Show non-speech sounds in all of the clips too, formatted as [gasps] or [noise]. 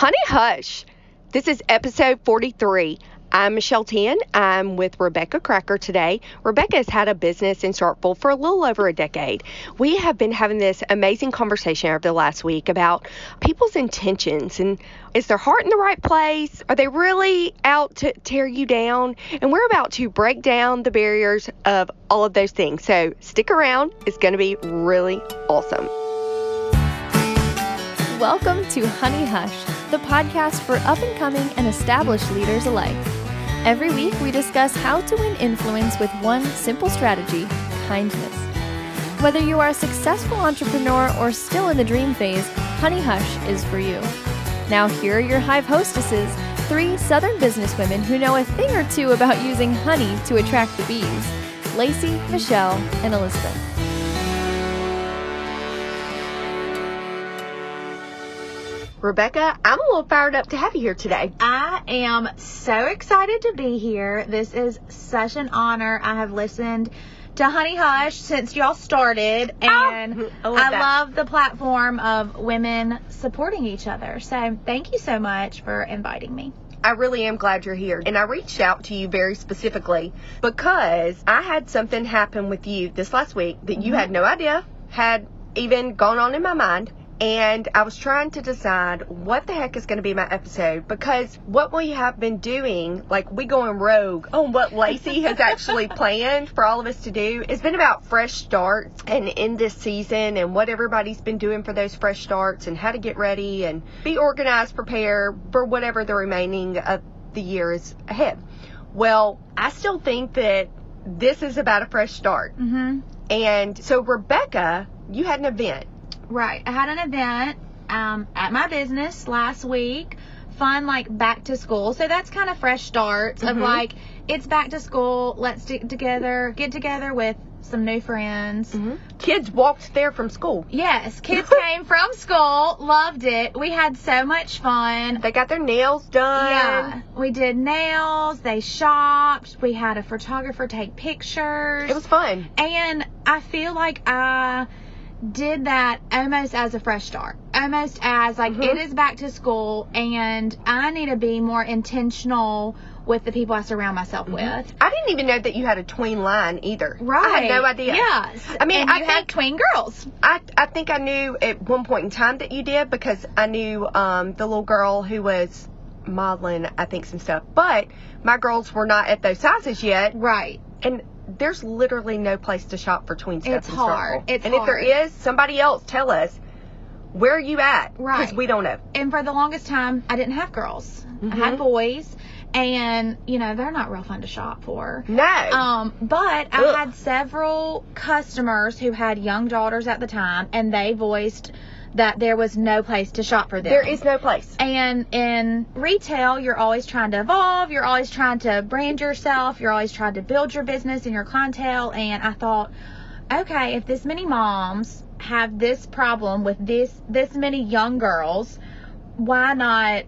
Honey Hush. This is episode 43. I'm Michelle Tan. I'm with Rebecca Cracker today. Rebecca has had a business in Starkville for a little over a decade. We have been having this amazing conversation over the last week about people's intentions and is their heart in the right place? Are they really out to tear you down? And we're about to break down the barriers of all of those things. So stick around. It's going to be really awesome. Welcome to Honey Hush, the podcast for up and coming and established leaders alike. Every week, we discuss how to win influence with one simple strategy kindness. Whether you are a successful entrepreneur or still in the dream phase, Honey Hush is for you. Now, here are your Hive hostesses, three Southern businesswomen who know a thing or two about using honey to attract the bees Lacey, Michelle, and Elizabeth. Rebecca, I'm a little fired up to have you here today. I am so excited to be here. This is such an honor. I have listened to Honey Hush since y'all started, and Oh, I love I love the platform of women supporting each other. So thank you so much for inviting me. I really am glad you're here. And I reached out to you very specifically because I had something happen with you this last week that you mm-hmm. had no idea had even gone on in my mind. And I was trying to decide what the heck is going to be my episode because what we have been doing, like we going rogue on what Lacey has [laughs] actually planned for all of us to do, it's been about fresh starts and in this season and what everybody's been doing for those fresh starts and how to get ready and be organized, prepare for whatever the remaining of the year is ahead. Well, I still think that this is about a fresh start. Mm-hmm. And so, Rebecca, you had an event. Right. I had an event um, at my business last week. Fun, like back to school. So that's kind of fresh starts of Mhm. like, it's back to school. Let's get together, get together with some new friends. Kids walked there from school. Yes, [laughs] kids came from school, loved it. We had so much fun. They got their nails done. Yeah, we did nails, they shopped, we had a photographer take pictures. It was fun. and I feel like I did that almost as a fresh start. Almost as like Mhm. it is back to school and I need to be more intentional with the people I surround myself with. I didn't even know that you had a tween line either. Right. I had no idea. Yes. I mean, and I think- twin girls. I, I think I knew at one point in time that you did because I knew um, the little girl who was modeling, I think, some stuff. But my girls were not at those sizes yet. Right. And there's literally no place to shop for tween stuff. It's in hard. It's and if there is, somebody else tell us where are you at? Right. Because we don't know. and for the longest time I didn't have girls. I Mhm. had boys and you know, they're not real fun to shop for. No. Um, but I had several customers who had young daughters at the time and they voiced that there was no place to shop for them. there is no place. And in retail, you're always trying to evolve, you're always trying to brand yourself, you're always trying to build your business and your clientele. And I thought, okay, if this many moms have this problem with this this many young girls, why not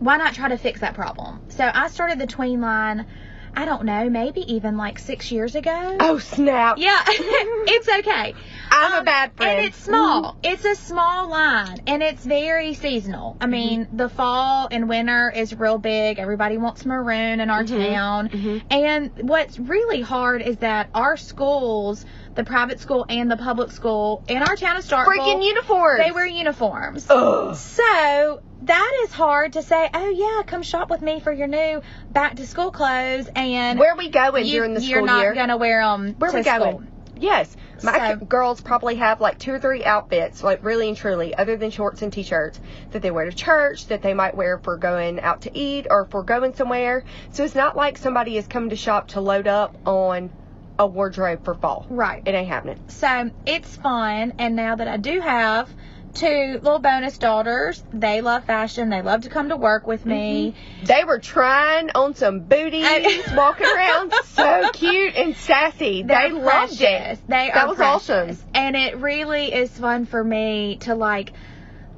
why not try to fix that problem? So I started the tween line, I don't know, maybe even like six years ago. Oh, snap. Yeah, [laughs] it's okay. I'm a Um, bad friend. And it's small. It's a small line, and it's very seasonal. I mean, the fall and winter is real big. Everybody wants maroon in our Mhm. town. Mhm. And what's really hard is that our schools, the private school and the public school in our town of Starkville, Freaking uniforms. they wear uniforms. Ugh. So that is hard to say. Oh yeah, come shop with me for your new back to school clothes, and Where we going you, during the school year? you're not year? gonna wear them Where to we going? school. Yes. My So- girls probably have like two or three outfits, like really and truly, other than shorts and t-shirts, that they wear to church, that they might wear for going out to eat or for going somewhere. So it's not like somebody is coming to shop to load up on a wardrobe for fall. Right. It ain't happening. So it's fun, and now that I do have two little bonus daughters, they love fashion. They love to come to work with me. Mm-hmm. They were trying on some booties, I- walking around [laughs] so cute and sassy. They're they loved precious. it. They that are was precious. awesome. and it really is fun for me to like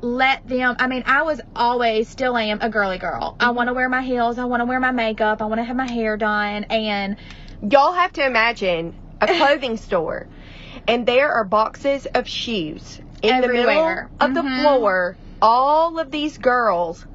let them I mean I was always still am a girly girl. I mm-hmm. want to wear my heels, I want to wear my makeup, I want to have my hair done and Y'all have to imagine a clothing store, and there are boxes of shoes in Everywhere. the middle of the Mhm. floor all of these girls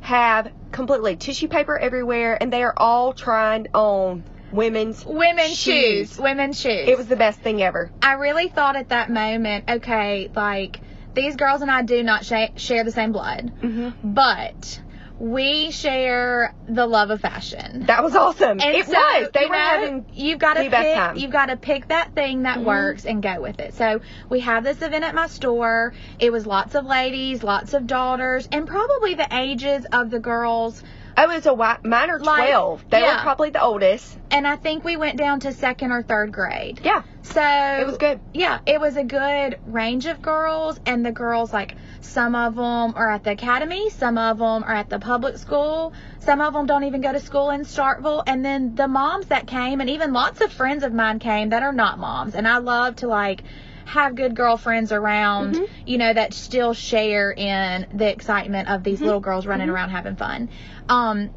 have completely tissue paper everywhere, and they are all trying on women's Women's shoes. shoes. Women's shoes. It was the best thing ever. I really thought at that moment, okay, like these girls and I do not sh- share the same blood, Mm-hmm. but we share the love of fashion. That was awesome. And it so, was. They were know, having you've got to the best pick time. you've got to pick that thing that Mhm. works and go with it. So we have this event at my store. It was lots of ladies, lots of daughters, and probably the ages of the girls. I was a wi- mine are Like, twelve. they yeah. were probably the oldest. And I think we went down to second or third grade. Yeah, So it was good. Yeah, it was a good range of girls, and the girls, like, some of them are at the academy, some of them are at the public school, some of them don't even go to school in Starkville, and then the moms that came, and even lots of friends of mine came that are not moms, and I love to, like, have good girlfriends around, Mhm. you know, that still share in the excitement of these Mhm. little girls running Mhm. around having fun. Um,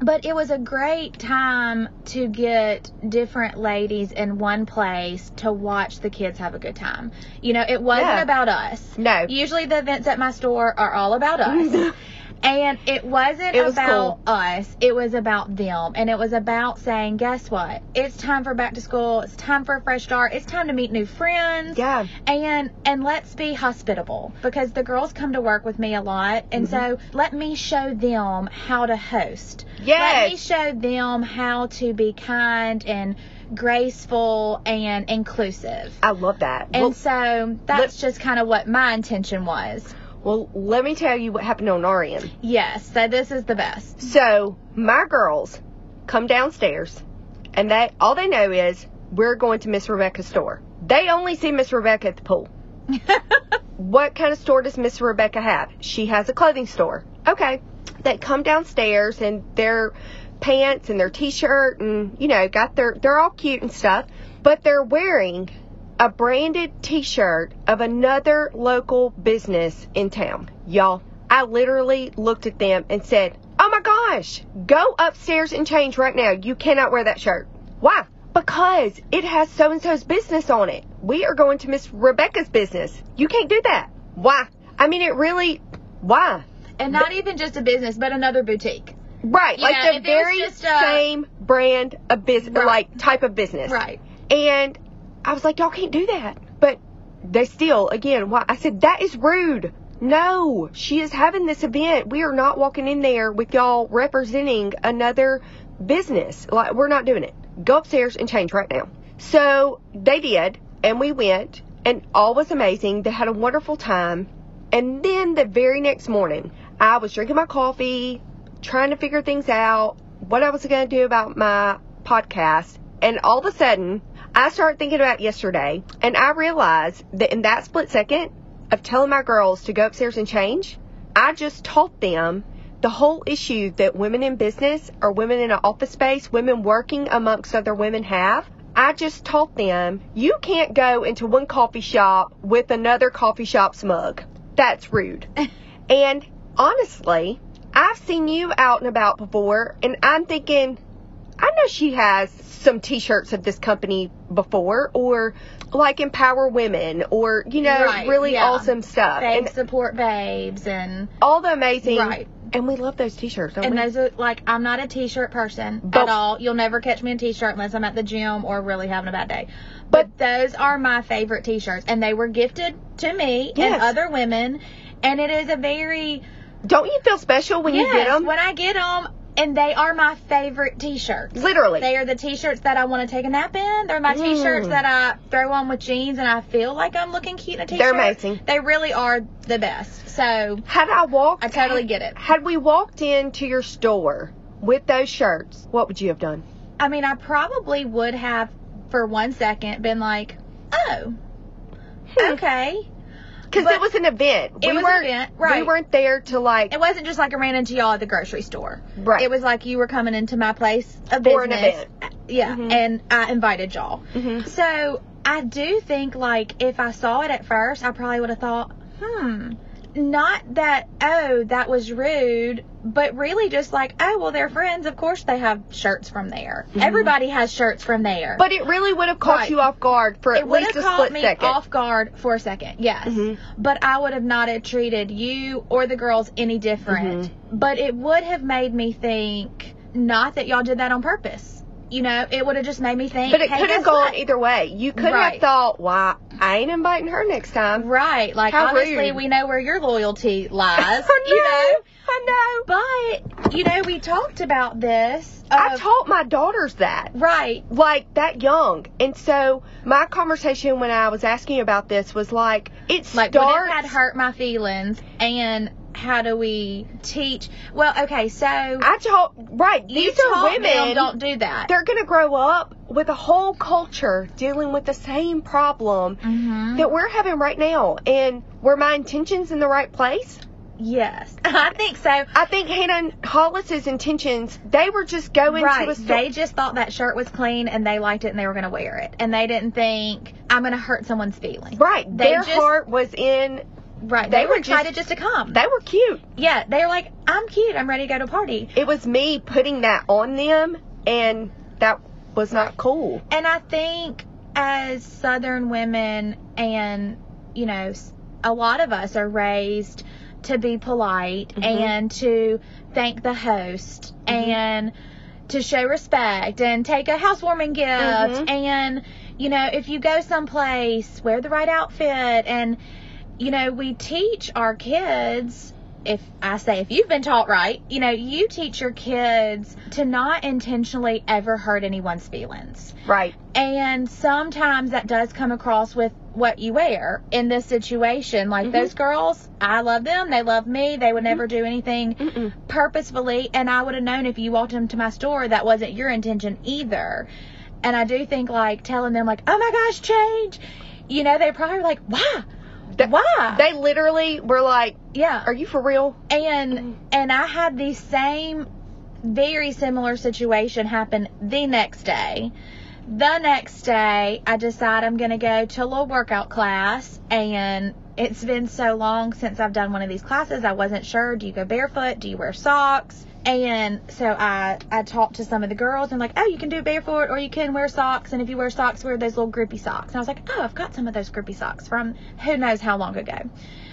but it was a great time to get different ladies in one place to watch the kids have a good time. You know, it wasn't Yeah. about us. No. Usually the events at my store are all about us. [laughs] And it wasn't It was about us. It was about them. And it was about saying, guess what? It's time for back to school. It's time for a fresh start. It's time to meet new friends. Yeah. And and let's be hospitable because the girls come to work with me a lot. And mm-hmm. so let me show them how to host. Let me show them how to be kind and graceful and inclusive. I love that. And Well, so that's just kind of what my intention was. Well, let me tell you what happened on our end. Yes, so this is the best. So my girls come downstairs, and they all they know is we're going to Miss Rebecca's store. They only see Miss Rebecca at the pool. [laughs] What kind of store does Miss Rebecca have? She has a clothing store. Okay. They come downstairs and their pants and their t-shirt and you know got their they're all cute and stuff, but they're wearing a branded t-shirt of another local business in town. Y'all, I literally looked at them and said, "Oh my gosh, go upstairs and change right now. You cannot wear that shirt." Why? Because it has so and so's business on it. We are going to Miss Rebecca's business. You can't do that. Why? I mean, it really. Why? and not even just a business, but another boutique. Right, You like know, the if it was very a- uh, same brand of business, Right. like type of business. Right. And I was like, y'all can't do that. But they still, again, why? I said, that is rude. No, she is having this event. We are not walking in there with y'all representing another business. Like, we're not doing it. Go upstairs and change right now. So they did, and we went, and all was amazing. They had a wonderful time. And then the very next morning, I was drinking my coffee, trying to figure things out, what I was going to do about my podcast. And all of a sudden, I started thinking about yesterday, and I realized that in that split second of telling my girls to go upstairs and change, I just taught them the whole issue that women in business or women in an office space, women working amongst other women have. I just taught them you can't go into one coffee shop with another coffee shop's mug. That's rude. [laughs] and honestly, I've seen you out and about before, and I'm thinking, I know she has some t-shirts of this company before, or like Empower Women, or, you know, Right, really yeah. awesome stuff. Babe And support babes and all the amazing. Right. And we love those t-shirts, and we? those are like I'm not a t-shirt person But- at all. You'll never catch me in t-shirt unless I'm at the gym or really having a bad day. But those are my favorite t-shirts and they were gifted to me Yes. and other women and it is a very don't you feel special when you get them? when I get them and they are my favorite t-shirts. Literally. They are the t-shirts that I want to take a nap in. They're my t-shirts Mm. that I throw on with jeans and I feel like I'm looking cute in a t-shirt. They're amazing. They really are the best. So had I walked, I totally get it. Had we walked into your store with those shirts, what would you have done? I mean, I probably would have, for one second, been like, "Oh, okay." Because it was an event. it we was an weren't, event, We weren't there to like. It wasn't just like I ran into y'all at the grocery store. Right. It was like you were coming into my place of For an event. Yeah, Mhm. and I invited y'all. Mhm. So I do think like if I saw it at first, I probably would have thought, "Hmm, not that oh that was rude but really just like oh well they're friends of course they have shirts from there everybody has shirts from there Mm-hmm. But it really would have caught Right. you off guard for at it would least have a caught split me second. off guard for a second yes Mhm. but i would have not have treated you or the girls any different Mm-hmm. but it would have made me think not that y'all did that on purpose you know it would have just made me think But it hey, could have gone what? either way. You could have thought, "Why I ain't inviting her next time." right like How obviously rude. we know where your loyalty [laughs] lies I you know know. I know. But you know, we talked about this. I taught my daughters that. right. like that young. And so my conversation when I was asking about this was like it Like starts what if had hurt my feelings, and how do we teach? Well, okay, so I taught right. you These are women. don't do that. they're gonna grow up with a whole culture dealing with the same problem hmm that we're having right now. And were my intentions in the right place? Yes, [laughs] I think so. I think Hannah Hollis's intentions, they were just going right. to a store. They just thought that shirt was clean and they liked it and they were going to wear it. And they didn't think, I'm going to hurt someone's feelings. right. They Their just- heart was in Right. They They, were were just- excited just, to come. they were cute. yeah. They were like, I'm cute. I'm ready to go to a party. It was me putting that on them and that was not cool. And I think as Southern women, and you know, a lot of us are raised to be polite Mhm. and to thank the host Mhm. and to show respect and take a housewarming gift Mhm. and you know if you go someplace wear the right outfit and you know we teach our kids if I say if you've been taught right, you know, you teach your kids to not intentionally ever hurt anyone's feelings. Right. And sometimes that does come across with what you wear in this situation. Like Mhm. those girls, I love them. They love me. They would never do anything Mm-mm. purposefully. And I would have known if you walked into my store that wasn't your intention either. And I do think like telling them like, oh my gosh, change. You know, they probably like, why? Th- Why? They literally were like, yeah. "Are you for real?" and mm-hmm. and I had the same very similar situation happen the next day. The next day, I decide I'm going to go to a little workout class, and it's been so long since I've done one of these classes. I wasn't sure. Do you go barefoot? Do you wear socks? And so I I talked to some of the girls and like, oh, you can do barefoot or you can wear socks, and if you wear socks, wear those little grippy socks. And I was like, oh, I've got some of those grippy socks from who knows how long ago.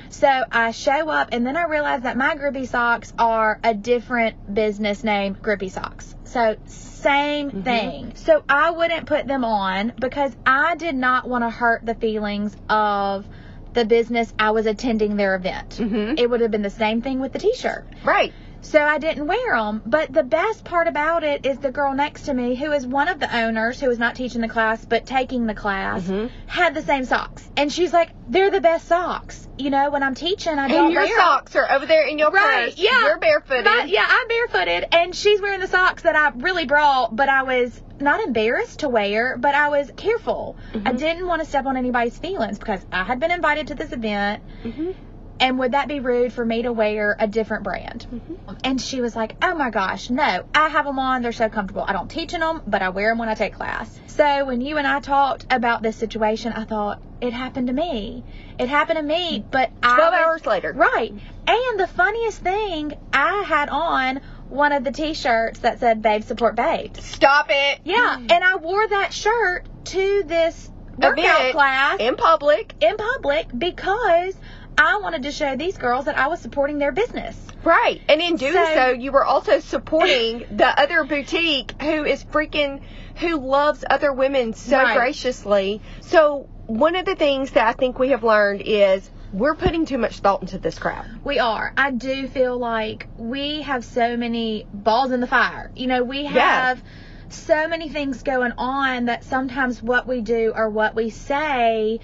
So I show up and then I realize that my Grippy socks are a different business name, Grippy socks. So same Mhm. thing. So I wouldn't put them on because I did not want to hurt the feelings of the business I was attending their event. Mhm. It would have been the same thing with the t-shirt. Right. So I didn't wear them. But the best part about it is the girl next to me, who is one of the owners, who is not teaching the class but taking the class, Mhm. had the same socks. And she's like, they're the best socks. You know, when I'm teaching, I don't And your wear 'em. socks are over there in your Right, purse. yeah. You're barefooted. But, yeah, I'm barefooted, and she's wearing the socks that I really brought, but I was not embarrassed to wear, but I was careful. I Mhm. didn't want to step on anybody's feelings because I had been invited to this event, Mhm. And would that be rude for me to wear a different brand? Mhm. And she was like, "Oh my gosh, no! I have them on. They're so comfortable. I don't teach in them, but I wear them when I take class." So when you and I talked about this situation, I thought it happened to me. It happened to me, but I Twelve was- hours later. Right. And the funniest thing, I had on one of the T-shirts that said "Babe Support babe. Stop it. Yeah, and I wore that shirt to this workout class In public. in public because I wanted to show these girls that I was supporting their business. Right. And in doing so, So- you were also supporting [laughs] the other boutique who is freaking, who loves other women so Right. graciously. So, one of the things that I think we have learned is we're putting too much thought into this crap. We are. I do feel like we have so many balls in the fire. You know, we Yeah. have so many things going on that sometimes what we do or what we say,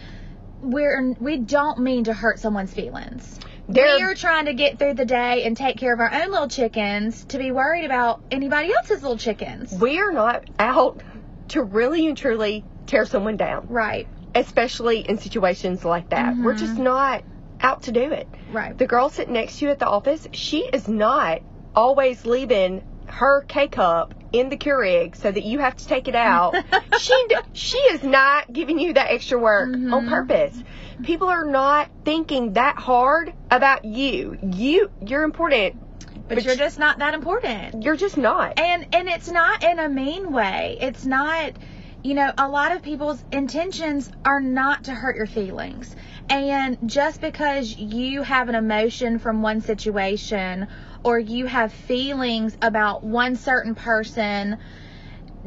we're we don't mean to hurt someone's feelings. There- we are trying to get through the day and take care of our own little chickens to be worried about anybody else's little chickens. We are not out to really and truly tear someone down, Right. especially in situations like that. We're Mhm. just not out to do it. Right. The girl sitting next to you at the office, she is not always leaving her K cup in the Keurig so that you have to take it out. [laughs] she she is not giving you that extra work on Mhm. purpose. People are not thinking that hard about you. You you're important, but, but you're just not that important. you're just not. And and it's not in a mean way. It's not you know, a lot of people's intentions are not to hurt your feelings. And just because you have an emotion from one situation or you have feelings about one certain person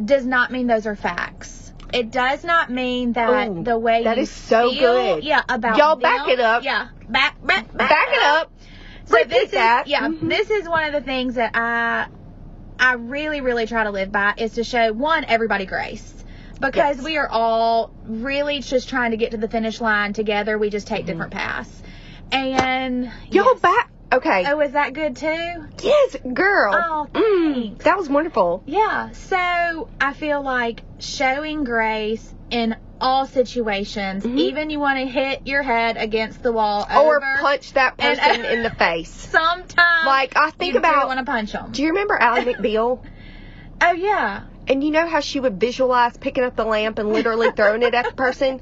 does not mean those are facts. It does not mean that Ooh, the way that you is so feel, good. Yeah, about Y'all back it up. Yeah, back back back, Back it up. so Repeat this that. is yeah, Mhm. this is one of the things that I I really really try to live by is to show one everybody grace. Because Yes. we are all really just trying to get to the finish line together. We just take Mhm. different paths. And Y'all yes. back. Okay. Oh, is that good too? Yes, girl. Oh, Mm, that was wonderful. Yeah. So I feel like showing grace in all situations, Mhm. even you want to hit your head against the wall Or punch that and- person [laughs] in the face. Sometimes, Like I think you about. want to punch them. Do you remember Ally [laughs] McBeal? Oh yeah. And you know how she would visualize picking up the lamp and literally [laughs] throwing it at the person?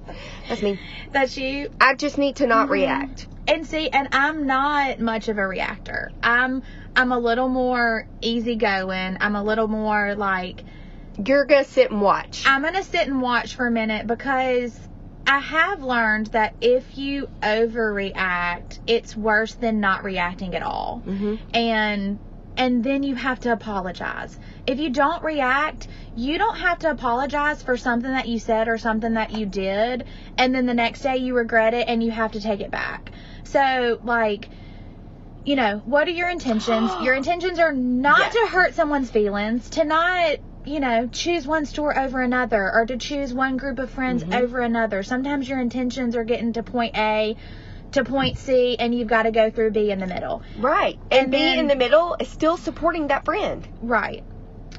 That's me. That's you. I just need to not Mhm. react. And see, and I'm not much of a reactor. I'm I'm a little more easygoing. I'm a little more like You're gonna sit and watch. I'm gonna sit and watch for a minute because I have learned that if you overreact, it's worse than not reacting at all. hmm And and then you have to apologize. If you don't react, you don't have to apologize for something that you said or something that you did, and then the next day you regret it and you have to take it back. So, like, you know, what are your intentions? your [gasps] intentions are not Yes. to hurt someone's feelings, to not, you know, choose one store over another, or to choose one group of friends Mhm. over another. Sometimes your intentions are getting to point A to point C, and you've got to go through B in the middle. Right. And, And be then- in the middle is still supporting that friend. Right.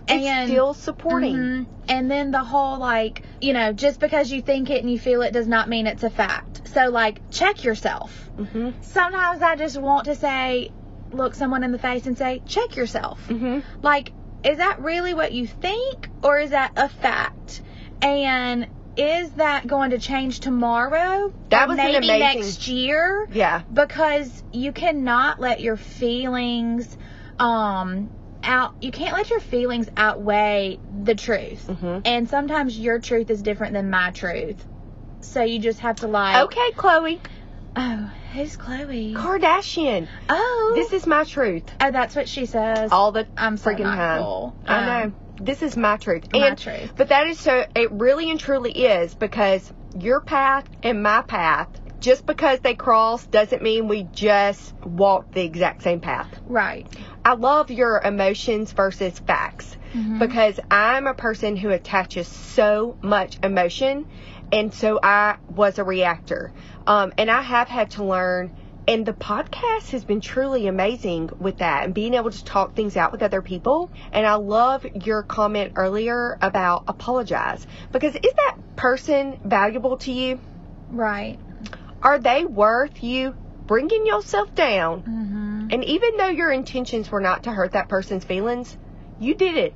It's And- still supporting. Mhm. And then the whole like, you know, just because you think it and you feel it does not mean it's a fact. So like, check yourself. hmm Sometimes I just want to say, look someone in the face and say, check yourself. hmm Like, is that really what you think or is that a fact? And is that going to change tomorrow? That was an maybe amazing- next year Yeah. because you cannot let your feelings um out you can't let your feelings outweigh the truth hmm and sometimes your truth is different than my truth so you just have to like Okay, Khloe. oh who's Khloe Kardashian. oh This is my truth. oh that's what she says All the i'm so freaking time. cool. I Um, know. This is my truth. my And truth But that is so, it really and truly is because your path and my path, just because they cross doesn't mean we just walk the exact same path. right I love your emotions versus facts Mhm. because I'm a person who attaches so much emotion and so I was a reactor. Um, and I have had to learn and the podcast has been truly amazing with that and being able to talk things out with other people. And I love your comment earlier about apologize because is that person valuable to you? right Are they worth you bringing yourself down? hmm And even though your intentions were not to hurt that person's feelings, you did it.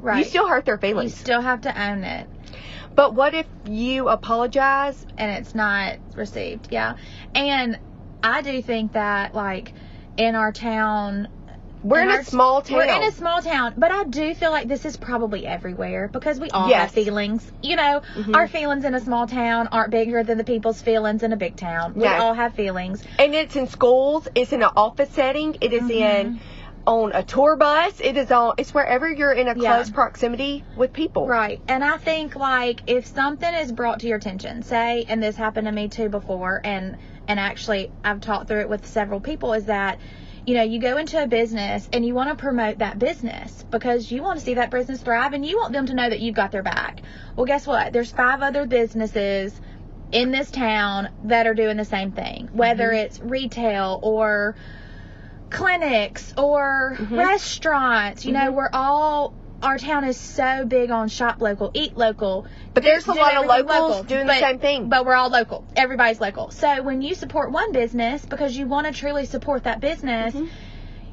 right You still hurt their feelings. you still have to own it but what if you apologize? and it's not received. Yeah. And I do think that like in our town We're in our- a small town. We're in a small town, but I do feel like this is probably everywhere because we all Yes. have feelings. You know, Mhm. our feelings in a small town aren't bigger than the people's feelings in a big town. We No. all have feelings. and it's in schools. It's in an office setting. It is in Mhm. on a tour bus. It is on. It's wherever you're in a Yeah. close proximity with people. Right. And I think like if something is brought to your attention, say, and this happened to me too before, and and actually I've talked through it with several people, is that you know you go into a business and you want to promote that business because you want to see that business thrive and you want them to know that you've got their back. Well, guess what? There's five other businesses in this town that are doing the same thing, whether Mhm. it's retail or clinics or Mhm. restaurants. You know, Mhm. we're all our town is so big on shop local, eat local. But there's a do lot of locals local. doing but, the same thing. But we're all local. Everybody's local. So when you support one business because you want to truly support that business, Mhm.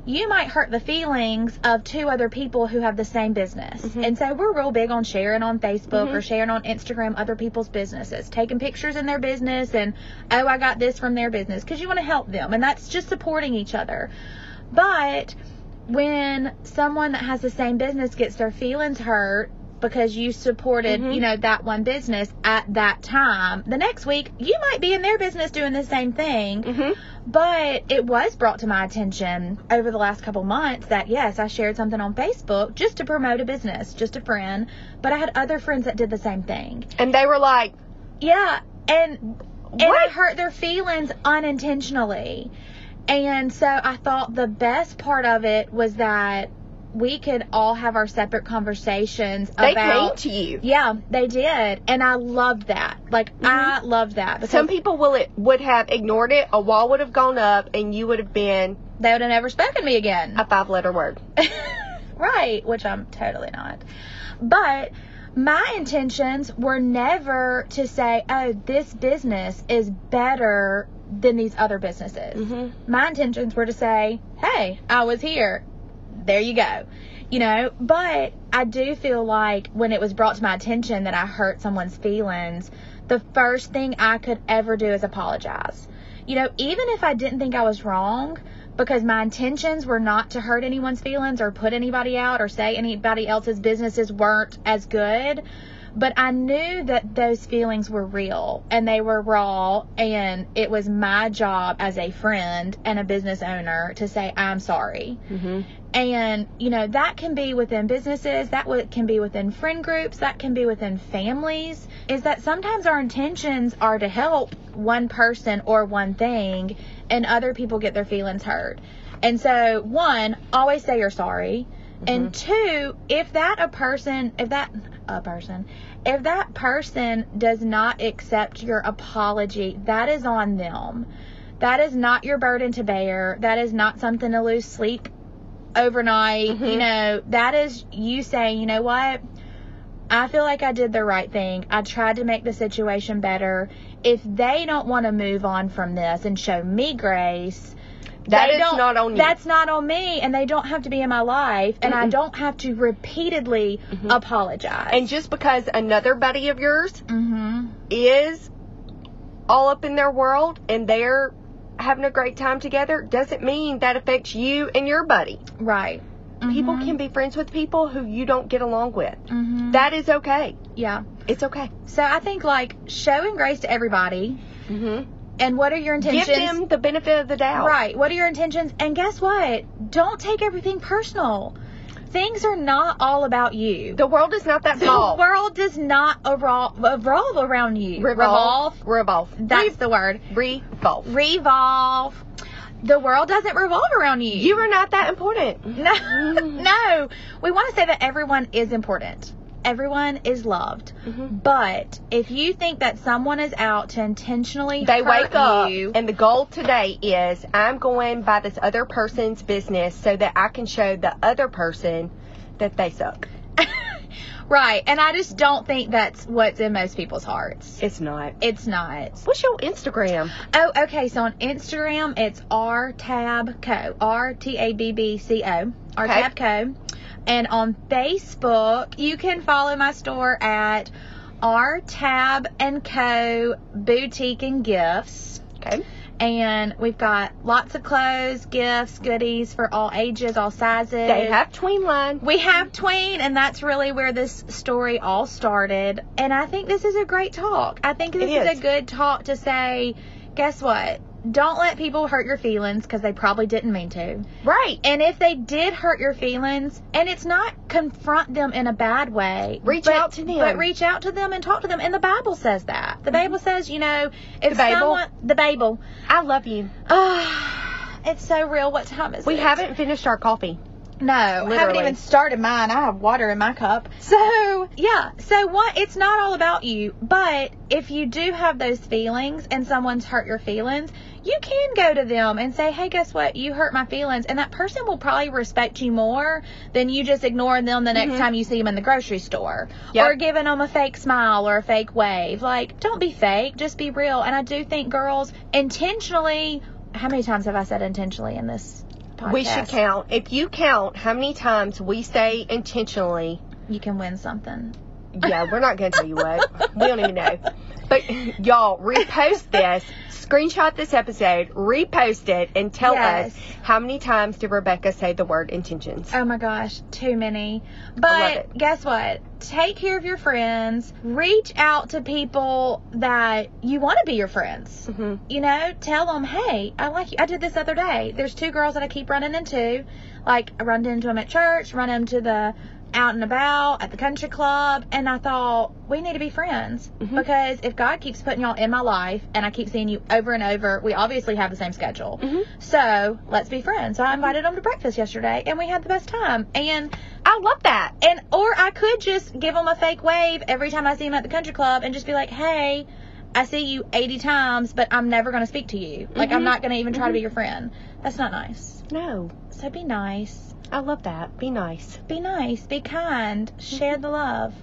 you might hurt the feelings of two other people who have the same business. Mhm. And so we're real big on sharing on Facebook or Mhm. sharing on Instagram other people's businesses, taking pictures in their business and, oh, I got this from their business because you want to help them. And that's just supporting each other. But when someone that has the same business gets their feelings hurt because you supported, Mhm. you know, that one business at that time, the next week you might be in their business doing the same thing. Mhm. But it was brought to my attention over the last couple months that yes, I shared something on Facebook just to promote a business, just a friend, but I had other friends that did the same thing. And they were like, Yeah, and and I hurt their feelings unintentionally. And so I thought the best part of it was that we could all have our separate conversations they about came to you. Yeah, they did. And I loved that. Like mm-hmm. I loved that Some people will it would have ignored it. A wall would have gone up, and you would have been they would have never spoken to me again. a five-letter word. [laughs] right, which I'm totally not. But my intentions were never to say, oh, this business is better than these other businesses. Mhm. My intentions were to say, hey, I was here. There you go. You know, but I do feel like when it was brought to my attention that I hurt someone's feelings, the first thing I could ever do is apologize. You know, even if I didn't think I was wrong, because my intentions were not to hurt anyone's feelings or put anybody out or say anybody else's businesses weren't as good. But I knew that those feelings were real and they were raw, and it was my job as a friend and a business owner to say, I'm sorry. Mhm. And, you know, that can be within businesses, that can be within friend groups, that can be within families. Is that sometimes our intentions are to help one person or one thing, and other people get their feelings hurt. And so, one, always say you're sorry. And two, if that a person, if that a person, if that person does not accept your apology, that is on them. That is not your burden to bear. That is not something to lose sleep overnight. Mhm. You know, that is you saying, you know what? I feel like I did the right thing. I tried to make the situation better. If they don't want to move on from this and show me grace, That they is not on you. That's not on me, and they don't have to be in my life, and I Mm-mm. don't have to repeatedly Mhm. apologize. And just because another buddy of yours mm-hmm. is all up in their world and they're having a great time together doesn't mean that affects you and your buddy. right, People can be friends with people who you don't get along with. hmm That is okay. yeah. It's okay. So I think like showing grace to everybody, Mm-hmm. And what are your intentions? Give them the benefit of the doubt. Right. What are your intentions? And guess what? Don't take everything personal. Things are not all about you. The world is not that small. The world does not revolve, revolve around you. Revolve. Revolve. That's the word. Revolve. Revolve. The world doesn't revolve around you. You are not that important. [laughs] No, no. We want to say that everyone is important. Everyone is loved. Mhm. But if you think that someone is out to intentionally They wake up you, and the goal today is I'm going by this other person's business so that I can show the other person that they suck. [laughs] right? And I just don't think that's what's in most people's hearts. It's not. It's not. What's your Instagram? Oh, okay. So on Instagram, it's R Tab Co. R T A B B C O. R Tab Co. And on Facebook, you can follow my store at R Tab and Co. Boutique and Gifts. Okay. And we've got lots of clothes, gifts, goodies for all ages, all sizes. They have tween line. We have tween, and that's really where this story all started. And I think this is a great talk. I think this is. a good talk to say, guess what? Don't let people hurt your feelings because they probably didn't mean to. Right. And if they did hurt your feelings, and it's not confront them in a bad way, Reach but- out to them. But reach out to them and talk to them. And the Bible says that. The Bible says, you know, if The Bible? someone, the Bible, I love you. ah, [sighs] it's so real. What time is We it? haven't finished our coffee. No, I haven't even started mine. I have water in my cup. So, yeah. So, what? It's not all about you. But if you do have those feelings and someone's hurt your feelings, you can go to them and say, hey, guess what? You hurt my feelings. And that person will probably respect you more than you just ignoring them the next Mhm. time you see them in the grocery store. Yep. Or giving them a fake smile or a fake wave. Like, don't be fake. Just be real. And I do think girls intentionally, how many times have I said intentionally in this We should count. If you count how many times we say intentionally, You can win something. yeah, we're not going to tell you what. we don't even know. [laughs] But y'all, repost this, screenshot this episode, repost it, and tell Yes. us how many times did Rebecca say the word intentions. Oh my gosh, too many. But guess what? Take care of your friends. Reach out to people that you want to be your friends. hmm You know, tell them, hey, I like you. I did this other day. There's two girls that I keep running into. Like, I run into them at church, run into the out and about at the country club, and I thought we need to be friends Mhm. because if God keeps putting y'all in my life and I keep seeing you over and over, we obviously have the same schedule. hmm So let's be friends. So I invited them to breakfast yesterday, and we had the best time. And I love that. and or I could just give them a fake wave every time I see them at the country club and just be like, "Hey, I see you 80 times, but I'm never going to speak to you. Like I'm Mhm. not going to even try to be Mhm. your friend." That's not nice. No, So be nice. I love that. Be nice. Be nice. Be kind. Share the love.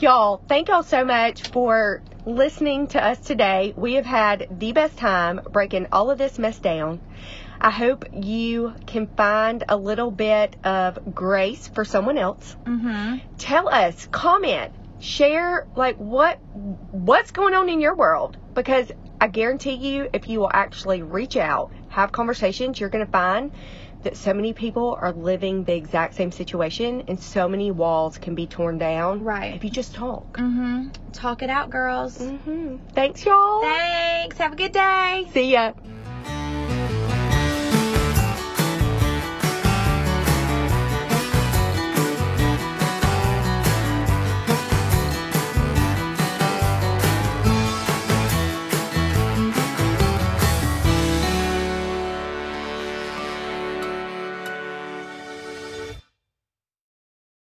Y'all, thank y'all so much for listening to us today. We have had the best time breaking all of this mess down. I hope you can find a little bit of grace for someone else. Mhm. Tell us, comment, share like what what's going on in your world because I guarantee you if you will actually reach out, have conversations, you're going to find that so many people are living the exact same situation and so many walls can be torn down Right. if you just talk. Mhm. Talk it out, girls. hmm Thanks, y'all. Thanks. Have a good day. See ya.